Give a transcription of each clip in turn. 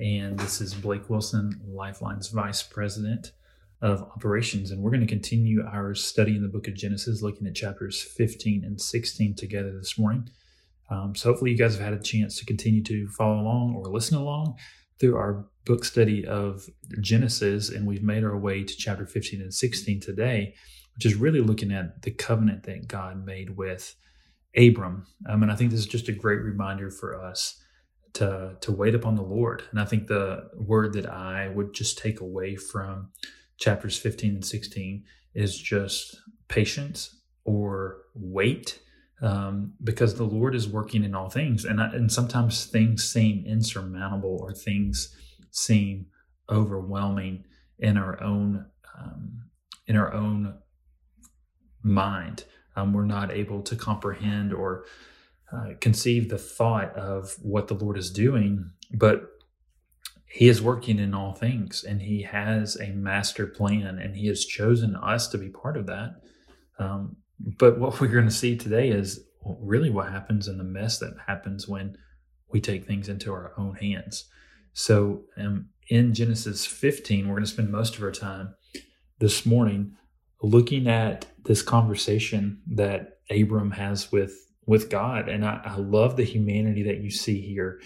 and this is Blake Wilson, Lifeline's Vice President of Operations. And we're going to continue our study in the book of Genesis, looking at chapters 15 and 16 together this morning. Um, so hopefully, you guys have had a chance to continue to follow along or listen along through our book study of Genesis. And we've made our way to chapter 15 and 16 today, which is really looking at the covenant that God made with Abram. Um, and I think this is just a great reminder for us to to wait upon the Lord. And I think the word that I would just take away from chapters 15 and 16 is just patience or wait um, because the Lord is working in all things. And, I, and sometimes things seem insurmountable or things seem overwhelming in our own um, in our own mind. Um, we're not able to comprehend or uh, conceive the thought of what the Lord is doing, but He is working in all things and He has a master plan and He has chosen us to be part of that. Um, but what we're going to see today is really what happens in the mess that happens when we take things into our own hands. So um, in Genesis 15, we're going to spend most of our time this morning looking at this conversation that Abram has with with God. And I, I love the humanity that you see here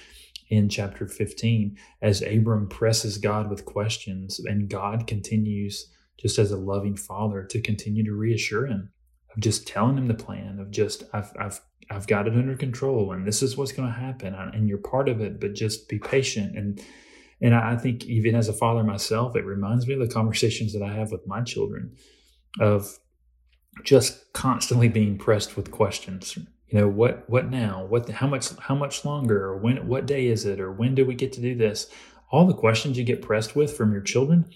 in chapter 15 as Abram presses God with questions and God continues just as a loving father to continue to reassure him of just telling him the plan of just I've I've I've got it under control and this is what's going to happen and you're part of it but just be patient and and I think even as a father myself it reminds me of the conversations that I have with my children of just constantly being pressed with questions you know what what now? What how much how much longer? Or when what day is it? Or when do we get to do this? All the questions you get pressed with from your children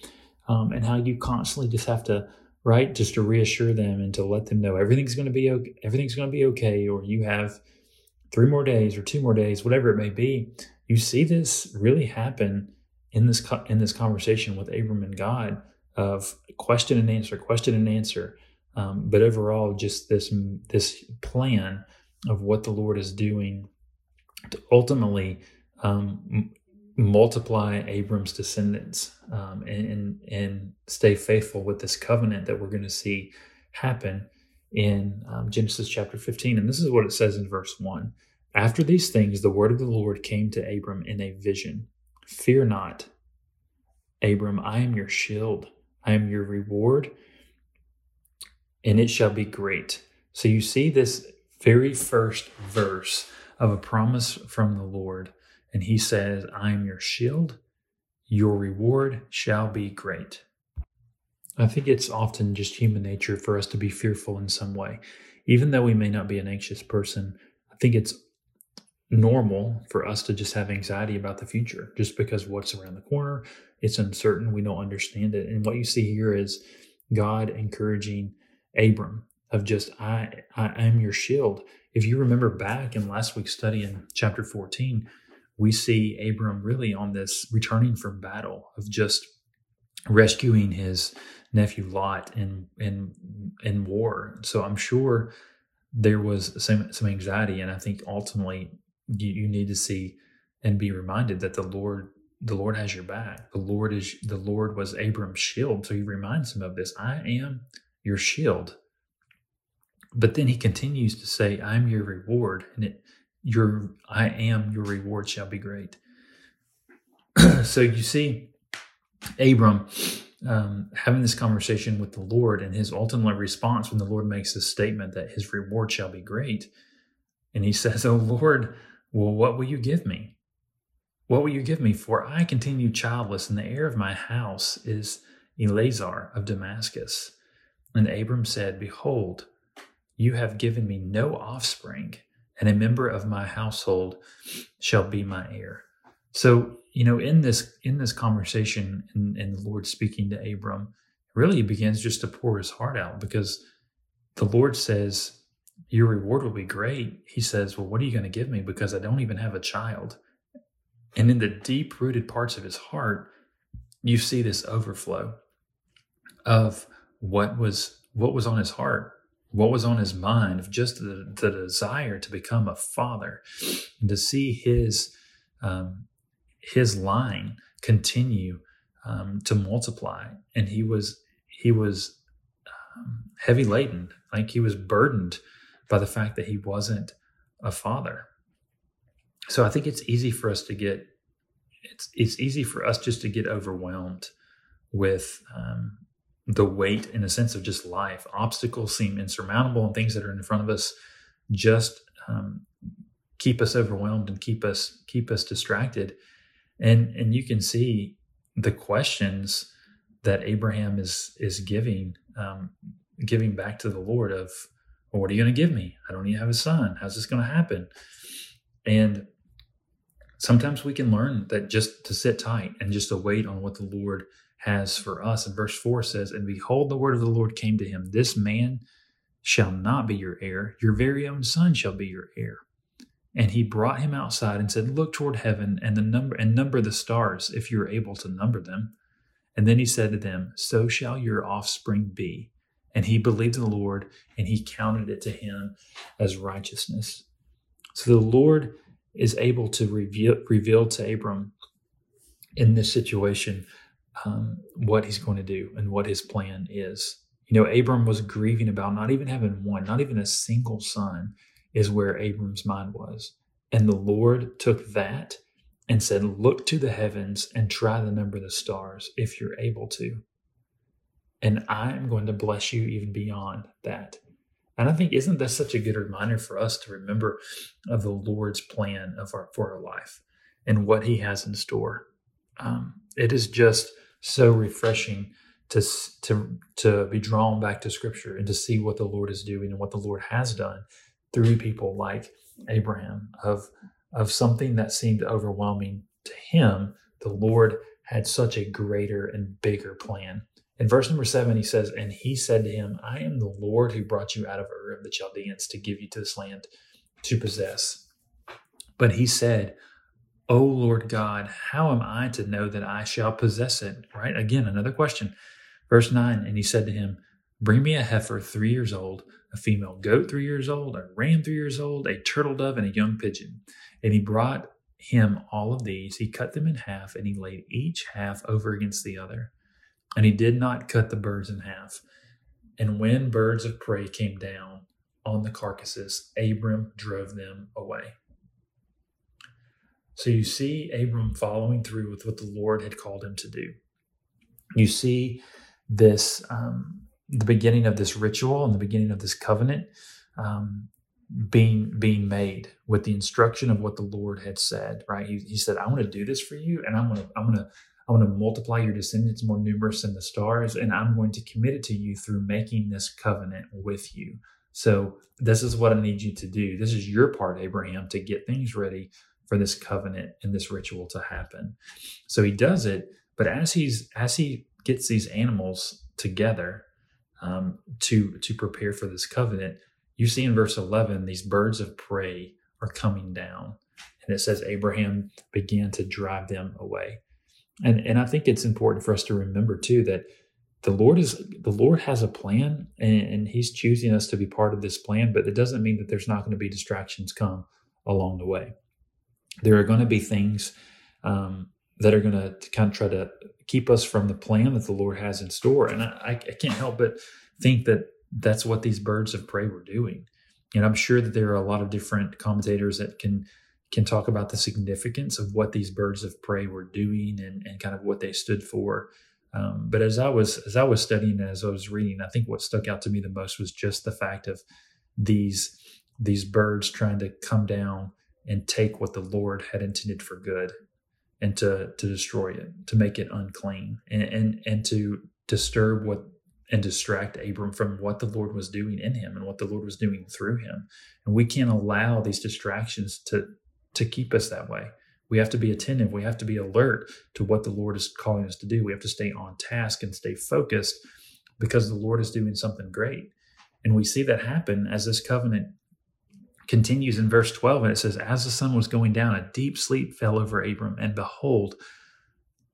um, and how you constantly just have to right just to reassure them and to let them know everything's going to be okay everything's going to be okay or you have three more days or two more days whatever it may be. You see this really happen in this in this conversation with abram and god of question and answer question and answer. Um, but overall just this this plan of what the Lord is doing to ultimately um, multiply Abram's descendants um, and, and, and stay faithful with this covenant that we're going to see happen in um, Genesis chapter 15. And this is what it says in verse 1. After these things, the word of the Lord came to Abram in a vision Fear not, Abram, I am your shield, I am your reward, and it shall be great. So you see this very first verse of a promise from the Lord. And he says, I am your shield, your reward shall be great. I think it's often just human nature for us to be fearful in some way. Even though we may not be an anxious person, I think it's normal for us to just have anxiety about the future just because what's around the corner, it's uncertain, we don't understand it. And what you see here is God encouraging Abram of just I I am your shield. If you remember back in last week's study in chapter 14, we see Abram really on this returning from battle of just rescuing his nephew Lot in in in war. So I'm sure there was some some anxiety, and I think ultimately you, you need to see and be reminded that the Lord the Lord has your back. The Lord is the Lord was Abram's shield, so he reminds him of this. I am your shield. But then he continues to say, I'm your reward, and it, your I am your reward shall be great. so you see Abram um, having this conversation with the Lord, and his ultimate response when the Lord makes this statement that his reward shall be great. And he says, Oh Lord, well, what will you give me? What will you give me? For I continue childless, and the heir of my house is Eliezer of Damascus. And Abram said, Behold, you have given me no offspring, and a member of my household shall be my heir. So, you know, in this in this conversation and, and the Lord speaking to Abram, really begins just to pour his heart out because the Lord says, Your reward will be great. He says, Well, what are you going to give me? Because I don't even have a child. And in the deep rooted parts of his heart, you see this overflow of what was what was on his heart what was on his mind of just the, the desire to become a father and to see his um, his line continue um, to multiply. And he was he was um, heavy laden like he was burdened by the fact that he wasn't a father. So i think it's easy for us to get it's it's easy for us just to get overwhelmed with um, the weight in a sense of just life. Obstacles seem insurmountable, and things that are in front of us just um, keep us overwhelmed and keep us keep us distracted. And and you can see the questions that Abraham is is giving um, giving back to the Lord of, well, what are you going to give me? I don't even have a son. How's this going to happen? And sometimes we can learn that just to sit tight and just to wait on what the Lord has for us. And verse 4 says, And behold, the word of the Lord came to him This man shall not be your heir, your very own son shall be your heir. And he brought him outside and said, Look toward heaven and the number and number the stars, if you are able to number them. And then he said to them, So shall your offspring be. And he believed in the Lord, and he counted it to him as righteousness. So the Lord is able to reveal, reveal to Abram in this situation um, what he's going to do and what his plan is. You know, Abram was grieving about not even having one, not even a single son, is where Abram's mind was. And the Lord took that and said, Look to the heavens and try the number of the stars if you're able to. And I'm going to bless you even beyond that. And I think, isn't that such a good reminder for us to remember of the Lord's plan of our, for our life and what He has in store? Um, it is just so refreshing to to to be drawn back to scripture and to see what the Lord is doing and what the Lord has done through people like Abraham of of something that seemed overwhelming to him the Lord had such a greater and bigger plan. In verse number 7 he says and he said to him I am the Lord who brought you out of Ur of the Chaldeans to give you to this land to possess. But he said O Lord God, how am I to know that I shall possess it? Right? Again, another question. Verse 9, and he said to him, Bring me a heifer three years old, a female goat three years old, a ram three years old, a turtle dove, and a young pigeon. And he brought him all of these. He cut them in half, and he laid each half over against the other. And he did not cut the birds in half. And when birds of prey came down on the carcasses, Abram drove them away. So you see Abram following through with what the Lord had called him to do. You see this, um, the beginning of this ritual and the beginning of this covenant um, being being made with the instruction of what the Lord had said. Right? He, he said, "I want to do this for you, and I'm going to I'm going to I'm going to multiply your descendants more numerous than the stars, and I'm going to commit it to you through making this covenant with you." So this is what I need you to do. This is your part, Abraham, to get things ready for this covenant and this ritual to happen. So he does it, but as he's as he gets these animals together um, to to prepare for this covenant, you see in verse eleven these birds of prey are coming down, and it says Abraham began to drive them away. And and I think it's important for us to remember too that the Lord is the Lord has a plan and, and, He's choosing us to be part of this plan, but it doesn't mean that there's not going to be distractions come along the way there are going to be things um, that are going to kind of try to keep us from the plan that the Lord has in store. And I, I can't help but think that that's what these birds of prey were doing. And I'm sure that there are a lot of different commentators that can can talk about the significance of what these birds of prey were doing and, and kind of what they stood for. Um, but as I was as I was studying as I was reading, I think what stuck out to me the most was just the fact of these these birds trying to come down and take what the Lord had intended for good and to to destroy it, to make it unclean, and and, and to disturb what and distract Abram from what the Lord was doing in him and what the Lord was doing through him. And we can't allow these distractions to to keep us that way. We have to be attentive. We have to be alert to what the Lord is calling us to do. We have to stay on task and stay focused because the Lord is doing something great. And we see that happen as this covenant continues in verse 12. And it says, As the sun was going down, a deep sleep fell over Abram, and behold,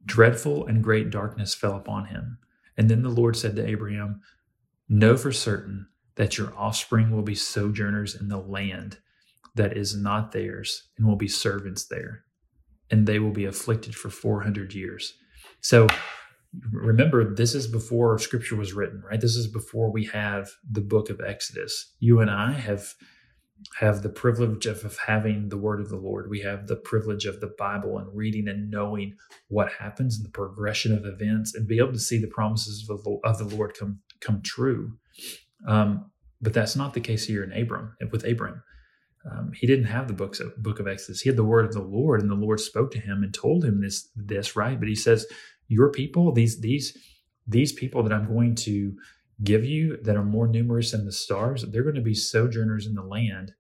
dreadful and great darkness fell upon him. And then the Lord said to Abraham, Know for certain that your offspring will be sojourners in the land that is not theirs and will be servants there, and they will be afflicted for 400 years. So remember, this is before scripture was written, right? This is before we have the book of Exodus. You and I have have the privilege of, having the word of the Lord. We have the privilege of the Bible and reading and knowing what happens in the progression of events and be able to see the promises of the, of the Lord come come true. Um, but that's not the case here in Abram with Abram. Um, he didn't have the books of, book of Exodus. He had the word of the Lord, and the Lord spoke to him and told him this this right. But he says, "Your people, these these these people that I'm going to give you, that are more numerous than the stars, they're going to be sojourners in the land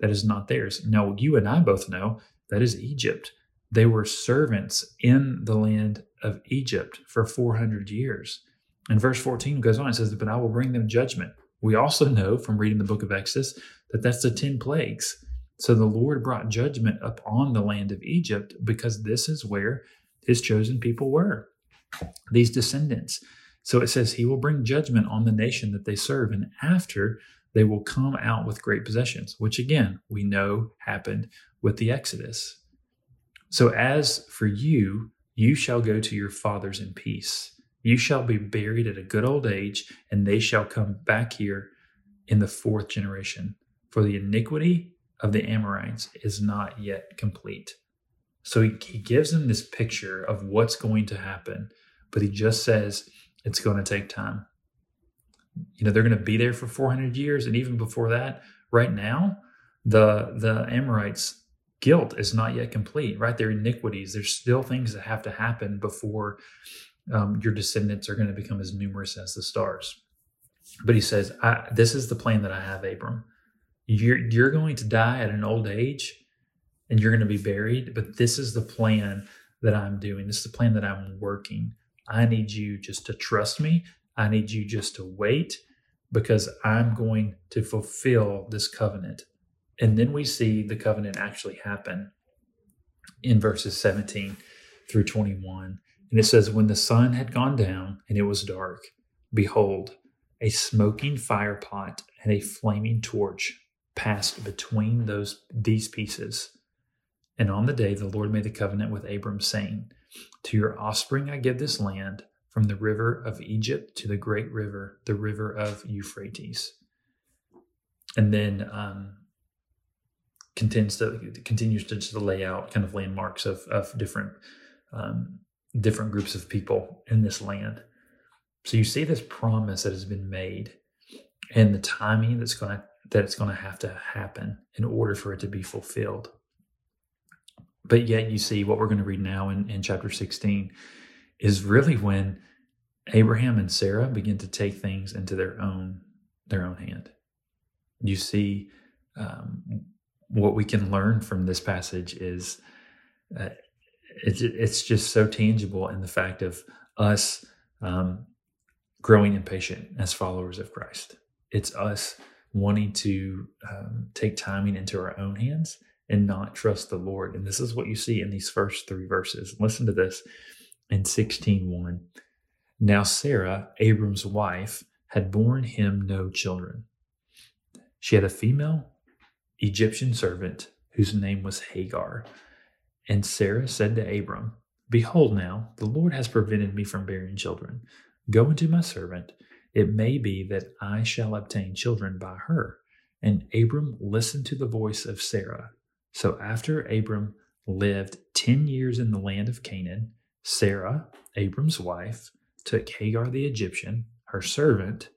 that is not theirs." Now, you and I both know that is Egypt. They were servants in the land of Egypt for 400 years. And verse 14 goes on, it says, But I will bring them judgment. We also know from reading the book of Exodus that that's the 10 plagues. So the Lord brought judgment upon the land of Egypt because this is where his chosen people were, these descendants. So it says he will bring judgment on the nation that they serve. And after, they will come out with great possessions, which again, we know happened with the Exodus. So as for you, you shall go to your fathers in peace. You shall be buried at a good old age, and they shall come back here in the fourth generation. For the iniquity of the Amorites is not yet complete. So he, he gives them this picture of what's going to happen, but he just says it's going to take time. You know, they're going to be there for 400 years. And even before that, right now, the, the Amorites' guilt is not yet complete, right? Their iniquities, there's still things that have to happen before um, your descendants are going to become as numerous as the stars. But he says, This is the plan that I have, Abram. You're, you're going to die at an old age and you're going to be buried, but this is the plan that I'm doing. This is the plan that I'm working. I need you just to trust me. I need you just to wait because I'm going to fulfill this covenant. And then we see the covenant actually happen in verses 17 through 21. And it says, When the sun had gone down and it was dark, behold, a smoking fire pot and a flaming torch passed between those these pieces. And on the day the Lord made the covenant with Abram, saying, To your offspring I give this land, from the river of Egypt to the great river, the river of Euphrates. And then um, continues to continues to, to lay out kind of landmarks of of different um, different groups of people in this land. So you see this promise that has been made and the timing that's going to that it's going to have to happen in order for it to be fulfilled. But yet you see what we're going to read now in, in chapter 16 is really when Abraham and Sarah begin to take things into their own their own hand. You see um, what we can learn from this passage is uh, it's it's just so tangible in the fact of us um, growing impatient as followers of Christ. It's us wanting to um, take timing into our own hands and not trust the Lord. And this is what you see in these first three verses. Listen to this in 16:1. Now Sarah, Abram's wife, had borne him no children. She had a female Egyptian servant whose name was Hagar. And Sarah said to Abram, Behold, now the Lord has prevented me from bearing children. Go into my servant. It may be that I shall obtain children by her. And Abram listened to the voice of Sarah. So after Abram lived 10 years in the land of Canaan, Sarah, Abram's wife, took Hagar the Egyptian, her servant,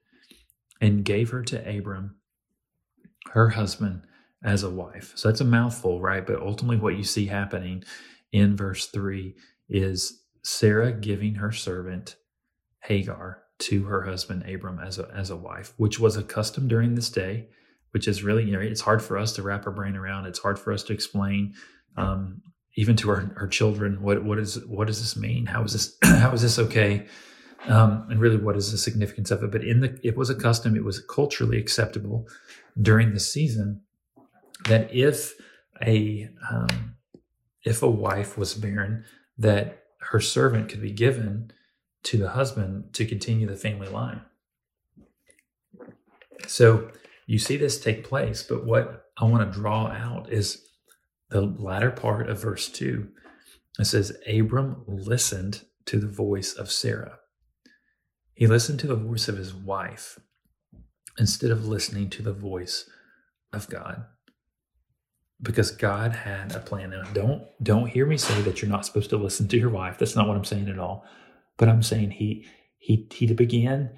and gave her to Abram, her husband, as a wife. So that's a mouthful, right? But ultimately, what you see happening in verse 3 is Sarah giving her servant Hagar to her husband Abram as a, as a wife, which was a custom during this day, which is really, you know, it's hard for us to wrap our brain around. It's hard for us to explain. Um, even to our, our children, what what is what does this mean? How is this how is this okay? Um, and really, what is the significance of it? But in the it was a custom, it was culturally acceptable during the season that if a um, if a wife was barren, that her servant could be given to the husband to continue the family line. So you see this take place, but what I want to draw out is the latter part of verse 2. It says, Abram listened to the voice of Sarah. He listened to the voice of his wife instead of listening to the voice of God. Because God had a plan. Now, don't don't hear me say that you're not supposed to listen to your wife. That's not what I'm saying at all. But I'm saying he he he began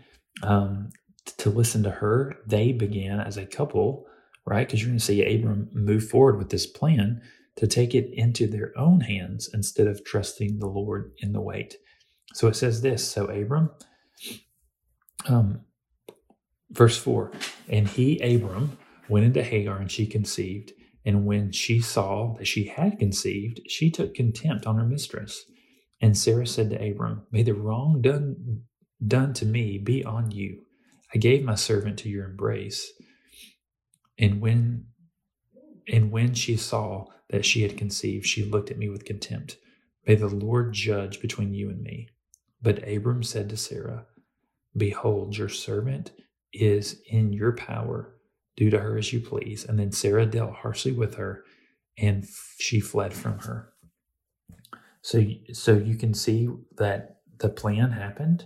um, to listen to her. They began as a couple right? Because you're going to see Abram move forward with this plan to take it into their own hands instead of trusting the Lord in the wait. So it says this So Abram, um, verse 4 And he, Abram, went into Hagar and she conceived. And when she saw that she had conceived, she took contempt on her mistress. And Sarah said to Abram, May the wrong done, done to me be on you. I gave my servant to your embrace. And when and when she saw that she had conceived, she looked at me with contempt. May the Lord judge between you and me. But Abram said to Sarah, Behold, your servant is in your power. Do to her as you please. And then Sarah dealt harshly with her, and she fled from her. So, so you can see that the plan happened,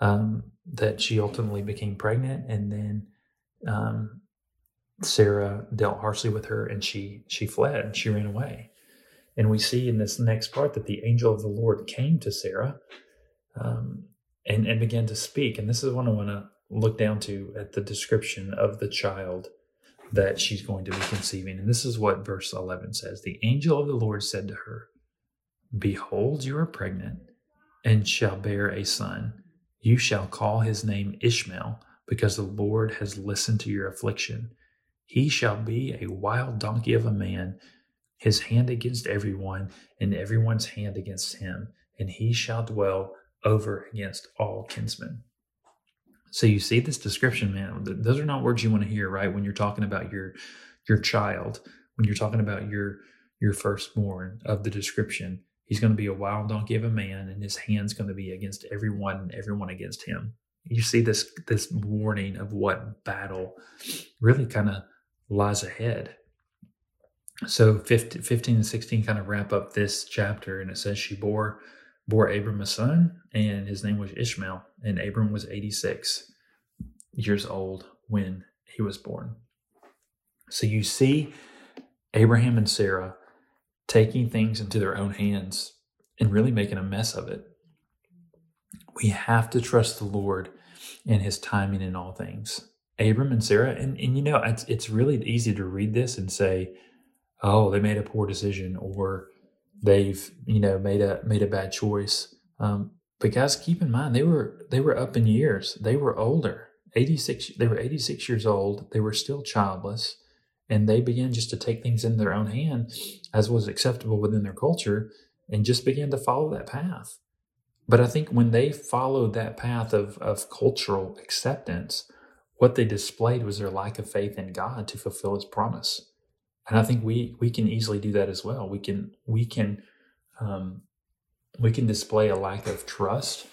um, that she ultimately became pregnant, and then um, Sarah dealt harshly with her and she she fled, she ran away. And we see in this next part that the angel of the Lord came to Sarah um, and, and began to speak. And this is what I want to look down to at the description of the child that she's going to be conceiving. And this is what verse 11 says The angel of the Lord said to her, Behold, you are pregnant and shall bear a son. You shall call his name Ishmael, because the Lord has listened to your affliction. He shall be a wild donkey of a man, his hand against everyone, and everyone's hand against him, and he shall dwell over against all kinsmen. So you see this description, man. Those are not words you want to hear, right? When you're talking about your your child, when you're talking about your your firstborn of the description, he's going to be a wild donkey of a man, and his hand's going to be against everyone and everyone against him. You see this this warning of what battle really kind of lies ahead. So 15, 15 and 16 kind of wrap up this chapter, and it says she bore bore Abram a son, and his name was Ishmael, and Abram was 86 years old when he was born. So you see Abraham and Sarah taking things into their own hands and really making a mess of it. We have to trust the Lord and his timing in all things. Abram and Sarah, and, and you know, it's, it's really easy to read this and say, oh, they made a poor decision or they've, you know, made a, made a bad choice. Um, but guys, keep in mind, they were, they were up in years. They were older, 86, they were 86 years old. They were still childless and they began just to take things in their own hand as was acceptable within their culture and just began to follow that path. But I think when they followed that path of, of cultural acceptance, what they displayed was their lack of faith in God to fulfill his promise. And I think we we can easily do that as well. We can we can um, we can display a lack of trust,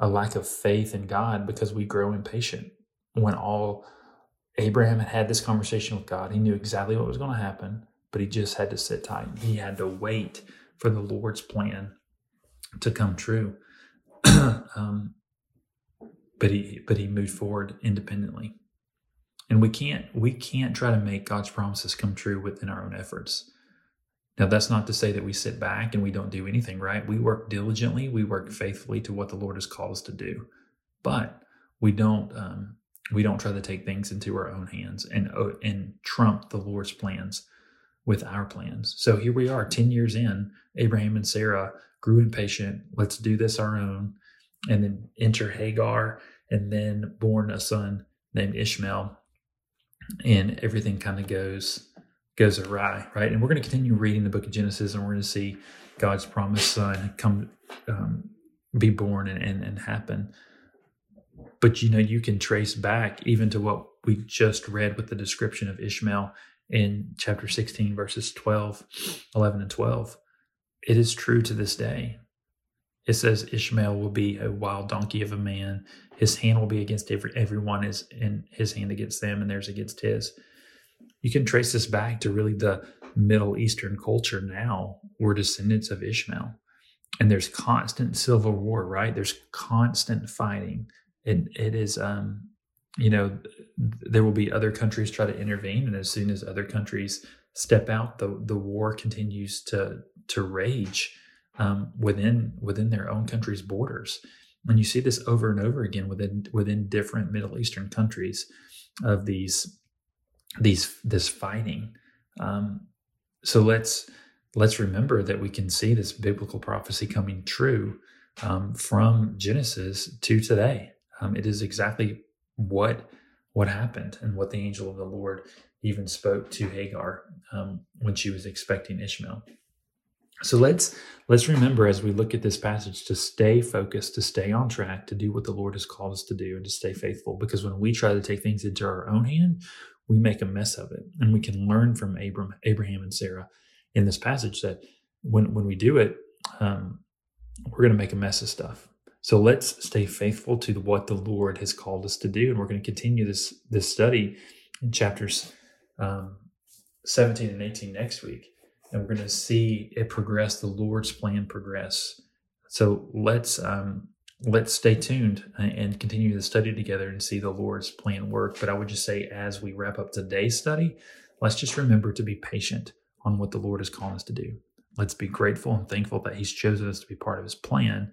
a lack of faith in God because we grow impatient. When all Abraham had had this conversation with God, he knew exactly what was going to happen, but he just had to sit tight. He had to wait for the Lord's plan to come true. um, but he but he moved forward independently. And we can't we can't try to make god's promises come true within our own efforts. Now that's not to say that we sit back and we don't do anything right? We work diligently. We work faithfully to what the lord has called us to do. But we don't um, we don't try to take things into our own hands and uh, and trump the lord's plans with our plans so here we are 10 years in abraham and sarah grew impatient let's do this our own and then enter Hagar, and then born a son named Ishmael. And everything kind of goes goes awry, right? And we're going to continue reading the book of Genesis and we're going to see God's promised son come um, be born and, and, and happen. But you know, you can trace back even to what we just read with the description of Ishmael in chapter 16, verses 12, 11, and 12. It is true to this day. It says Ishmael will be a wild donkey of a man. His hand will be against every everyone is in his hand against them, and theirs against his. You can trace this back to really the Middle Eastern culture now. We're descendants of Ishmael. And there's constant civil war, right? There's constant fighting. And it is um, you know, there will be other countries try to intervene, and as soon as other countries step out, the the war continues to to rage um, within within their own country's borders. And you see this over and over again within within different Middle Eastern countries of these these this fighting. Um, so let's let's remember that we can see this biblical prophecy coming true um, from Genesis to today. Um, it is exactly what what happened and what the angel of the Lord even spoke to Hagar um, when she was expecting Ishmael. So let's let's remember as we look at this passage to stay focused, to stay on track, to do what the Lord has called us to do, and to stay faithful. Because when we try to take things into our own hand, we make a mess of it, and we can learn from Abram, Abraham and Sarah in this passage that when when we do it, um, we're going to make a mess of stuff. So let's stay faithful to what the Lord has called us to do, and we're going to continue this this study in chapters um, 17 and 18 next week, and we're going to see it progress. The Lord's plan progress. So let's um, let's stay tuned and continue the study together and see the Lord's plan work. But I would just say, as we wrap up today's study, let's just remember to be patient on what the Lord has called us to do. Let's be grateful and thankful that He's chosen us to be part of His plan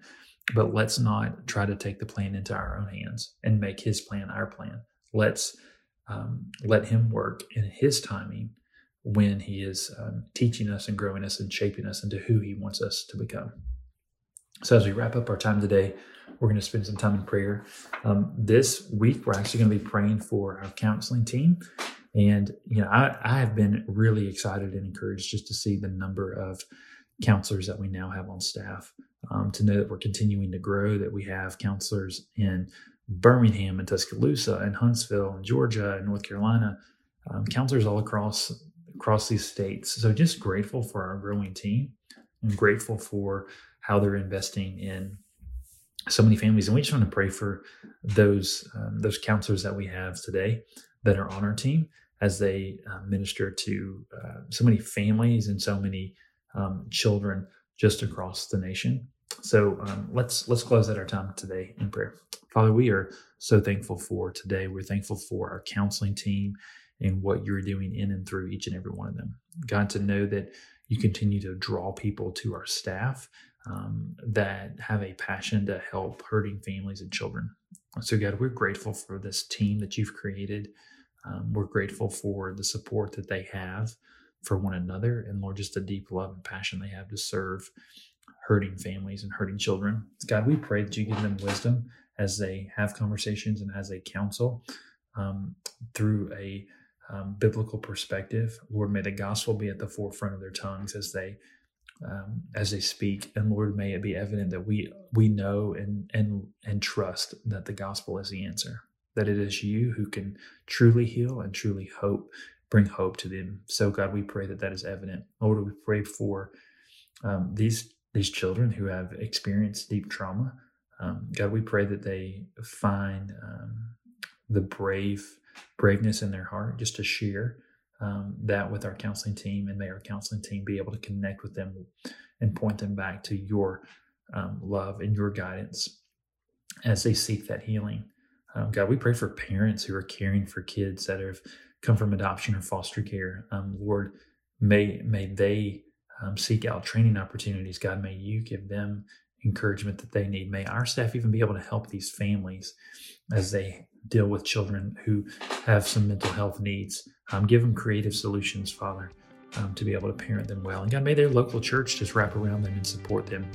but let's not try to take the plan into our own hands and make his plan our plan. Let's um, let him work in his timing when he is um, teaching us and growing us and shaping us into who he wants us to become. So, as we wrap up our time today, we're going to spend some time in prayer. Um, this week, we're actually going to be praying for our counseling team. And, you know, I, I have been really excited and encouraged just to see the number of counselors that we now have on staff um, to know that we're continuing to grow, that we have counselors in Birmingham and Tuscaloosa and Huntsville and Georgia and North Carolina, um, counselors all across across these states. So just grateful for our growing team and grateful for how they're investing in so many families. And we just want to pray for those um, those counselors that we have today that are on our team as they uh, minister to uh, so many families and so many um, children just across the nation. So um, let's let's close out our time today in prayer. Father, we are so thankful for today. We're thankful for our counseling team and what you're doing in and through each and every one of them. God, to know that you continue to draw people to our staff um, that have a passion to help hurting families and children. So, God, we're grateful for this team that you've created. Um, we're grateful for the support that they have for one another, and Lord, just a deep love and passion they have to serve hurting families and hurting children. God, we pray that you give them wisdom as they have conversations and as they counsel um, through a um, biblical perspective. Lord, may the gospel be at the forefront of their tongues as they um, as they speak, and Lord, may it be evident that we we know and and and trust that the gospel is the answer. That it is you who can truly heal and truly hope, bring hope to them. So, God, we pray that that is evident. Lord, we pray for um, these these children who have experienced deep trauma. Um, God, we pray that they find um, the brave braveness in their heart just to share um, that with our counseling team, and may our counseling team be able to connect with them and point them back to your um, love and your guidance as they seek that healing. Um, God, we pray for parents who are caring for kids that have come from adoption or foster care. Um, Lord, may may they um, seek out training opportunities. God, may you give them encouragement that they need. May our staff even be able to help these families as they deal with children who have some mental health needs. Um, give them creative solutions, Father, um, to be able to parent them well. And God, may their local church just wrap around them and support them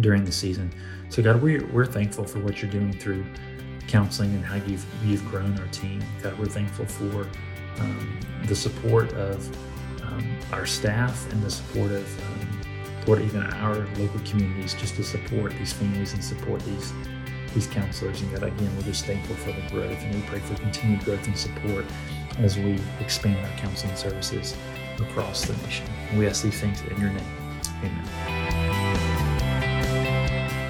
during the season. So, God, we're, we're thankful for what you're doing through counseling and how you've, you've grown our team. God, we're thankful for um, the support of um, our staff and the support of um, even our local communities just to support these families and support these these counselors. And God, again, we're just thankful for the growth and we pray for continued growth and support as we expand our counseling services across the nation. And we ask these things in your name. Amen.